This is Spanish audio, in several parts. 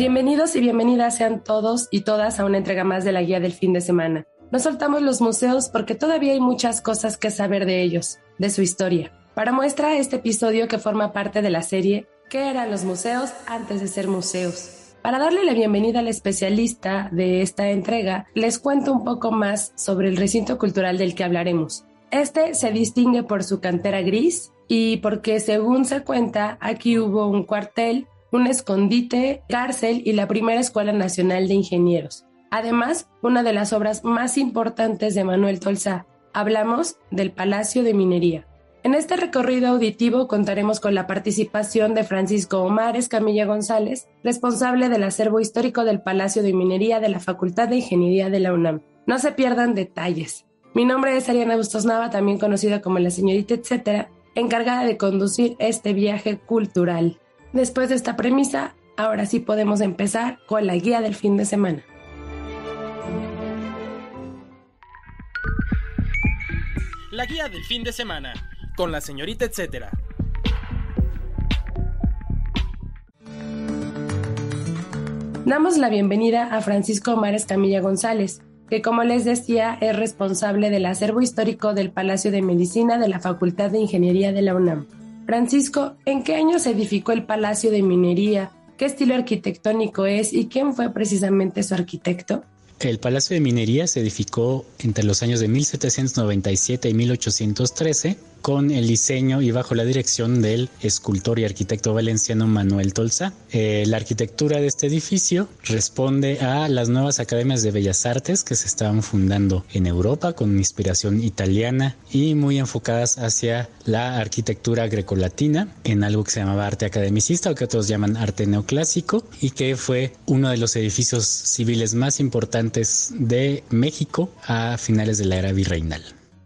Bienvenidos y bienvenidas sean todos y todas a una entrega más de la guía del fin de semana. No soltamos los museos porque todavía hay muchas cosas que saber de ellos, de su historia. Para muestra este episodio que forma parte de la serie ¿Qué eran los museos antes de ser museos? Para darle la bienvenida al especialista de esta entrega, les cuento un poco más sobre el recinto cultural del que hablaremos. Este se distingue por su cantera gris y porque, según se cuenta, aquí hubo un cuartel, un escondite, cárcel y la primera Escuela Nacional de Ingenieros. Además, una de las obras más importantes de Manuel Tolsá. Hablamos del Palacio de Minería. En este recorrido auditivo contaremos con la participación de Francisco Omar Escamilla González, responsable del acervo histórico del Palacio de Minería de la Facultad de Ingeniería de la UNAM. No se pierdan detalles. Mi nombre es Ariana Bustos Nava, también conocida como la señorita etcétera, encargada de conducir este viaje cultural. Después de esta premisa, ahora sí podemos empezar con la guía del fin de semana. La guía del fin de semana con la señorita etcétera. Damos la bienvenida a Francisco Omar Escamilla González, que como les decía es responsable del acervo histórico del Palacio de Medicina de la Facultad de Ingeniería de la UNAM. Francisco, ¿en qué año se edificó el Palacio de Minería? ¿Qué estilo arquitectónico es y quién fue precisamente su arquitecto? El Palacio de Minería se edificó entre los años de 1797 y 1813 con el diseño y bajo la dirección del escultor y arquitecto valenciano Manuel Tolsa. Eh, la arquitectura de este edificio responde a las nuevas academias de bellas artes que se estaban fundando en Europa con inspiración italiana y muy enfocadas hacia la arquitectura grecolatina en algo que se llamaba arte academicista o que otros llaman arte neoclásico y que fue uno de los edificios civiles más importantes de México a finales de la era virreinal.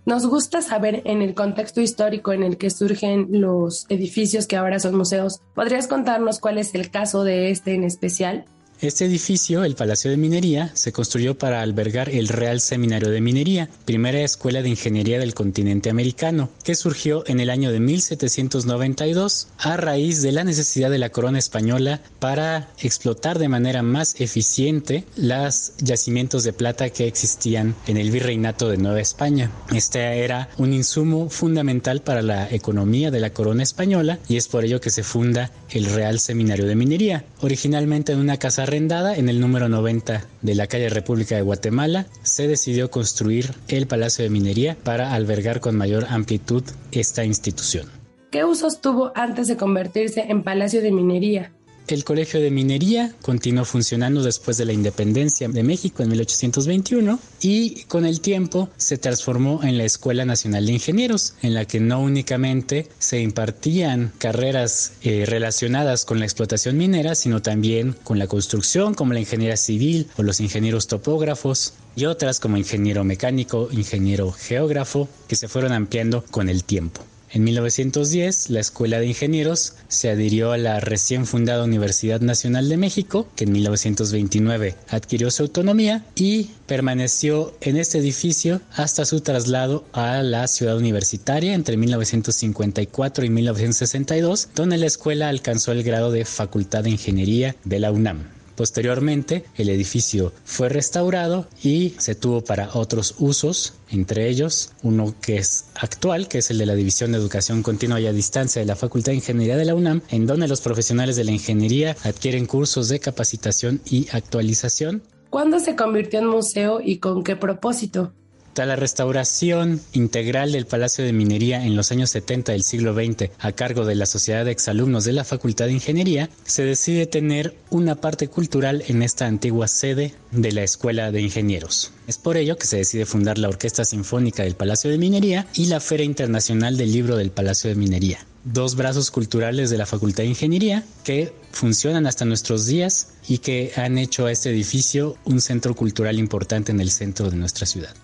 Nos gusta saber en el contexto histórico en el que surgen los edificios que ahora son museos. ¿Podrías contarnos cuál es el caso de este en especial? Este edificio, el Palacio de Minería, se construyó para albergar el Real Seminario de Minería, primera escuela de ingeniería del continente americano, que surgió en el año de 1792 a raíz de la necesidad de la corona española para explotar de manera más eficiente los yacimientos de plata que existían en el virreinato de Nueva España. Este era un insumo fundamental para la economía de la corona española y es por ello que se funda el Real Seminario de Minería, originalmente en una casa arrendada en el número 90 de la calle República de Guatemala, se decidió construir el Palacio de Minería para albergar con mayor amplitud esta institución. ¿Qué usos tuvo antes de convertirse en Palacio de Minería? El Colegio de Minería continuó funcionando después de la independencia de México en 1821 y con el tiempo se transformó en la Escuela Nacional de Ingenieros, en la que no únicamente se impartían carreras eh, relacionadas con la explotación minera, sino también con la construcción, como la ingeniería civil o los ingenieros topógrafos y otras como ingeniero mecánico, ingeniero geógrafo, que se fueron ampliando con el tiempo. En 1910, la Escuela de Ingenieros se adhirió a la recién fundada Universidad Nacional de México, que en 1929 adquirió su autonomía y permaneció en este edificio hasta su traslado a la ciudad universitaria entre 1954 y 1962, donde la escuela alcanzó el grado de Facultad de Ingeniería de la UNAM. Posteriormente, el edificio fue restaurado y se tuvo para otros usos, entre ellos uno que es actual, que es el de la División de Educación Continua y a Distancia de la Facultad de Ingeniería de la UNAM, en donde los profesionales de la ingeniería adquieren cursos de capacitación y actualización. ¿Cuándo se convirtió en museo y con qué propósito? Tras la restauración integral del Palacio de Minería en los años 70 del siglo XX a cargo de la Sociedad de Exalumnos de la Facultad de Ingeniería, se decide tener una parte cultural en esta antigua sede de la Escuela de Ingenieros. Es por ello que se decide fundar la Orquesta Sinfónica del Palacio de Minería y la Feria Internacional del Libro del Palacio de Minería. dos brazos culturales de la Facultad de Ingeniería que funcionan hasta nuestros días y que han hecho a este edificio un centro cultural importante en el centro de nuestra ciudad.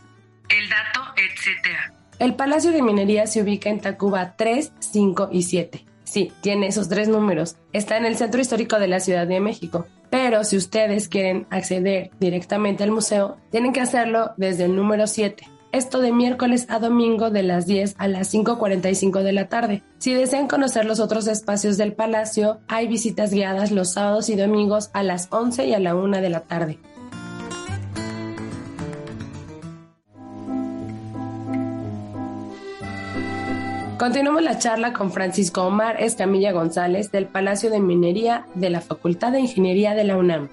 El Palacio de Minería se ubica en Tacuba 3, 5 y 7. Sí, tiene esos tres números. Está en el centro histórico de la Ciudad de México. Pero si ustedes quieren acceder directamente al museo, tienen que hacerlo desde el número 7. Esto de miércoles a domingo de las 10 a las 5.45 de la tarde. Si desean conocer los otros espacios del palacio, hay visitas guiadas los sábados y domingos a las 11 y a la 1 de la tarde. Continuamos la charla con Francisco Omar Escamilla González del Palacio de Minería de la Facultad de Ingeniería de la UNAM.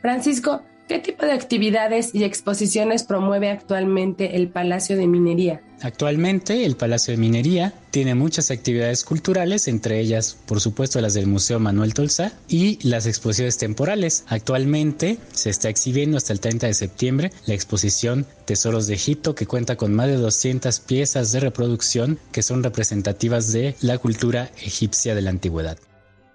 Francisco, ¿Qué tipo de actividades y exposiciones promueve actualmente el Palacio de Minería? Actualmente el Palacio de Minería tiene muchas actividades culturales, entre ellas por supuesto las del Museo Manuel Tolsa y las exposiciones temporales. Actualmente se está exhibiendo hasta el 30 de septiembre la exposición Tesoros de Egipto que cuenta con más de 200 piezas de reproducción que son representativas de la cultura egipcia de la antigüedad.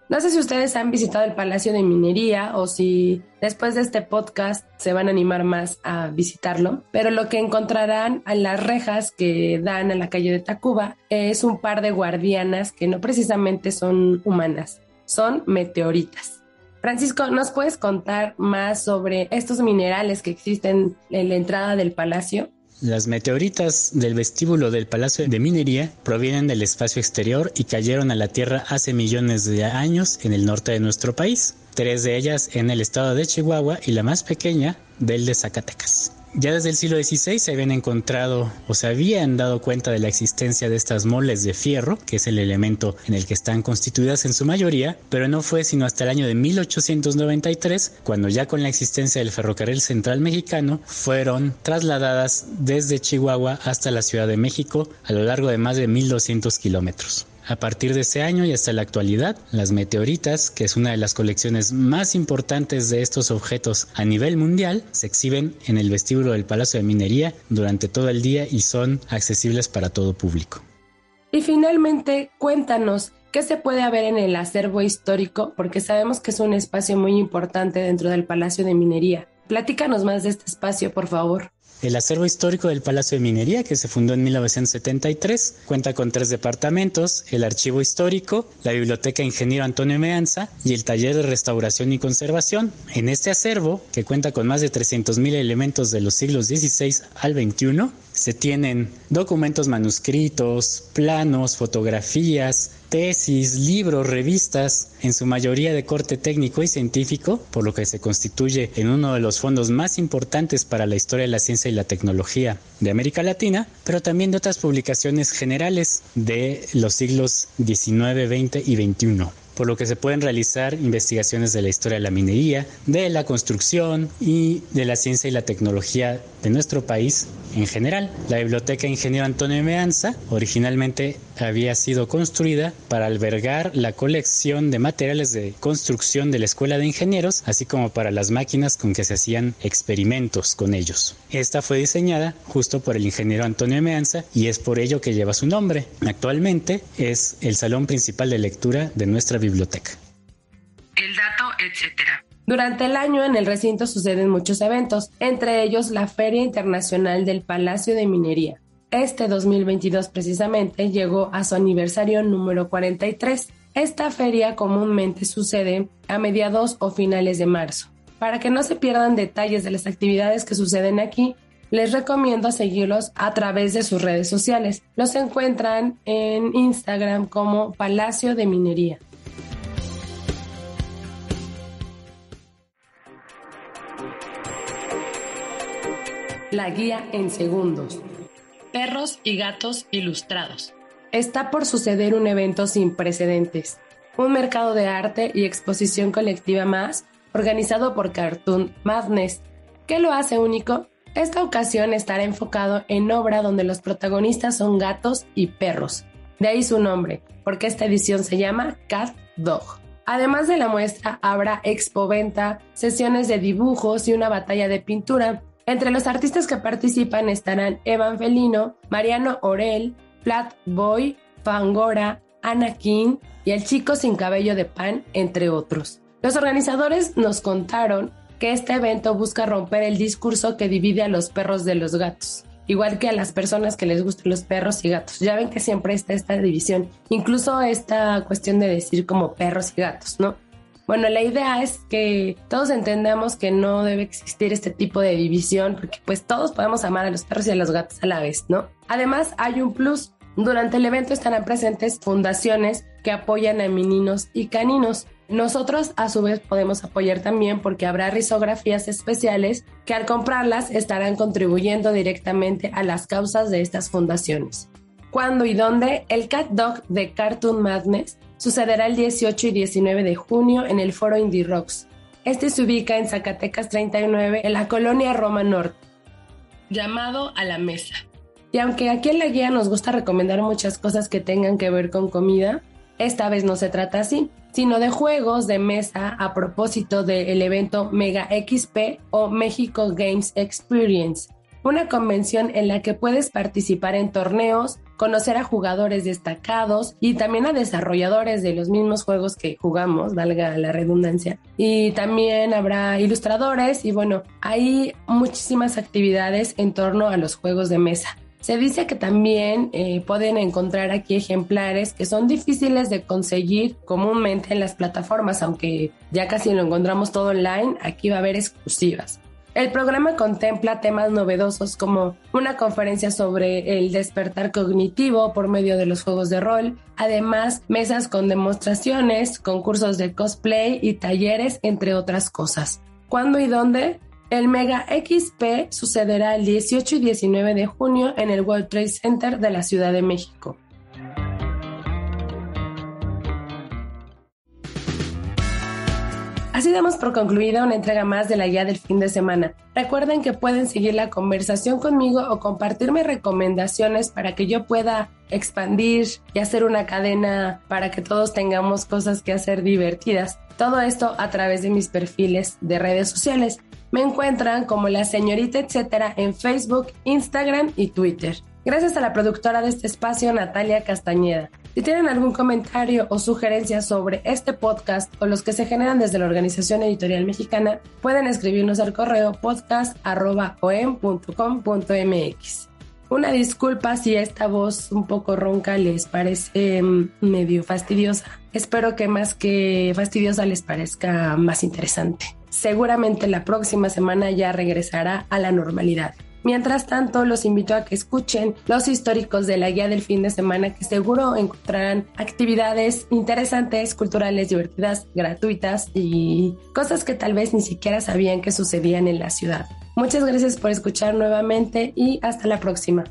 No sé si ustedes han visitado el Palacio de Minería o si después de este podcast se van a animar más a visitarlo, pero lo que encontrarán en las rejas que dan a la calle de Tacuba es un par de guardianas que no precisamente son humanas, son meteoritas. Francisco, ¿nos puedes contar más sobre estos minerales que existen en la entrada del palacio? Las meteoritas del vestíbulo del Palacio de Minería provienen del espacio exterior y cayeron a la Tierra hace millones de años en el norte de nuestro país, tres de ellas en el estado de Chihuahua y la más pequeña del de Zacatecas. Ya desde el siglo XVI se habían encontrado o se habían dado cuenta de la existencia de estas moles de fierro, que es el elemento en el que están constituidas en su mayoría, pero no fue sino hasta el año de 1893 cuando ya con la existencia del ferrocarril central mexicano fueron trasladadas desde Chihuahua hasta la Ciudad de México a lo largo de más de 1200 kilómetros. A partir de ese año y hasta la actualidad, las meteoritas, que es una de las colecciones más importantes de estos objetos a nivel mundial, se exhiben en el vestíbulo del Palacio de Minería durante todo el día y son accesibles para todo público. Y finalmente, cuéntanos, ¿qué se puede ver en el acervo histórico? Porque sabemos que es un espacio muy importante dentro del Palacio de Minería. Platícanos más de este espacio, por favor. El acervo histórico del Palacio de Minería, que se fundó en 1973, cuenta con tres departamentos, el archivo histórico, la biblioteca Ingeniero Antonio Meanza y el taller de restauración y conservación. En este acervo, que cuenta con más de 300.000 elementos de los siglos XVI al XXI, se tienen documentos manuscritos, planos, fotografías, tesis, libros, revistas, en su mayoría de corte técnico y científico, por lo que se constituye en uno de los fondos más importantes para la historia de la ciencia y la tecnología de América Latina, pero también de otras publicaciones generales de los siglos XIX, XX y XXI por lo que se pueden realizar investigaciones de la historia de la minería, de la construcción y de la ciencia y la tecnología de nuestro país en general. La Biblioteca Ingeniero Antonio Meanza originalmente había sido construida para albergar la colección de materiales de construcción de la Escuela de Ingenieros, así como para las máquinas con que se hacían experimentos con ellos. Esta fue diseñada justo por el ingeniero Antonio Meanza y es por ello que lleva su nombre. Actualmente es el salón principal de lectura de nuestra biblioteca. El dato, etcétera. Durante el año en el recinto suceden muchos eventos, entre ellos la Feria Internacional del Palacio de Minería. Este 2022 precisamente llegó a su aniversario número 43. Esta feria comúnmente sucede a mediados o finales de marzo. Para que no se pierdan detalles de las actividades que suceden aquí, les recomiendo seguirlos a través de sus redes sociales. Los encuentran en Instagram como Palacio de Minería. La guía en segundos. Perros y gatos ilustrados. Está por suceder un evento sin precedentes. Un mercado de arte y exposición colectiva más organizado por Cartoon Madness. ¿Qué lo hace único? Esta ocasión estará enfocado en obra donde los protagonistas son gatos y perros. De ahí su nombre, porque esta edición se llama Cat Dog. Además de la muestra, habrá expoventa, sesiones de dibujos y una batalla de pintura. Entre los artistas que participan estarán Evan Felino, Mariano Orel, Flat Boy, Fangora, Anakin y El chico sin cabello de pan, entre otros. Los organizadores nos contaron que este evento busca romper el discurso que divide a los perros de los gatos, igual que a las personas que les gustan los perros y gatos. Ya ven que siempre está esta división, incluso esta cuestión de decir como perros y gatos, ¿no? Bueno, la idea es que todos entendamos que no debe existir este tipo de división, porque pues todos podemos amar a los perros y a los gatos a la vez, ¿no? Además, hay un plus. Durante el evento estarán presentes fundaciones que apoyan a meninos y caninos. Nosotros a su vez podemos apoyar también porque habrá risografías especiales que al comprarlas estarán contribuyendo directamente a las causas de estas fundaciones. ¿Cuándo y dónde? El Cat Dog de Cartoon Madness sucederá el 18 y 19 de junio en el Foro Indie Rocks. Este se ubica en Zacatecas 39, en la colonia Roma Norte, llamado a la mesa. Y aunque aquí en la guía nos gusta recomendar muchas cosas que tengan que ver con comida, esta vez no se trata así, sino de juegos de mesa a propósito del evento Mega XP o México Games Experience, una convención en la que puedes participar en torneos, conocer a jugadores destacados y también a desarrolladores de los mismos juegos que jugamos, valga la redundancia. Y también habrá ilustradores y bueno, hay muchísimas actividades en torno a los juegos de mesa. Se dice que también eh, pueden encontrar aquí ejemplares que son difíciles de conseguir comúnmente en las plataformas, aunque ya casi lo encontramos todo online, aquí va a haber exclusivas. El programa contempla temas novedosos como una conferencia sobre el despertar cognitivo por medio de los juegos de rol, además mesas con demostraciones, concursos de cosplay y talleres, entre otras cosas. ¿Cuándo y dónde? El Mega XP sucederá el 18 y 19 de junio en el World Trade Center de la Ciudad de México. Así damos por concluida una entrega más de la guía del fin de semana. Recuerden que pueden seguir la conversación conmigo o compartirme recomendaciones para que yo pueda expandir y hacer una cadena para que todos tengamos cosas que hacer divertidas. Todo esto a través de mis perfiles de redes sociales. Me encuentran como la señorita etcétera en Facebook, Instagram y Twitter. Gracias a la productora de este espacio, Natalia Castañeda. Si tienen algún comentario o sugerencia sobre este podcast o los que se generan desde la Organización Editorial Mexicana, pueden escribirnos al correo podcast.om.com.mx. Una disculpa si esta voz un poco ronca les parece mm, medio fastidiosa. Espero que más que fastidiosa les parezca más interesante. Seguramente la próxima semana ya regresará a la normalidad. Mientras tanto, los invito a que escuchen los históricos de la guía del fin de semana que seguro encontrarán actividades interesantes, culturales, divertidas, gratuitas y cosas que tal vez ni siquiera sabían que sucedían en la ciudad. Muchas gracias por escuchar nuevamente y hasta la próxima.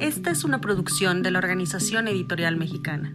Esta es una producción de la Organización Editorial Mexicana.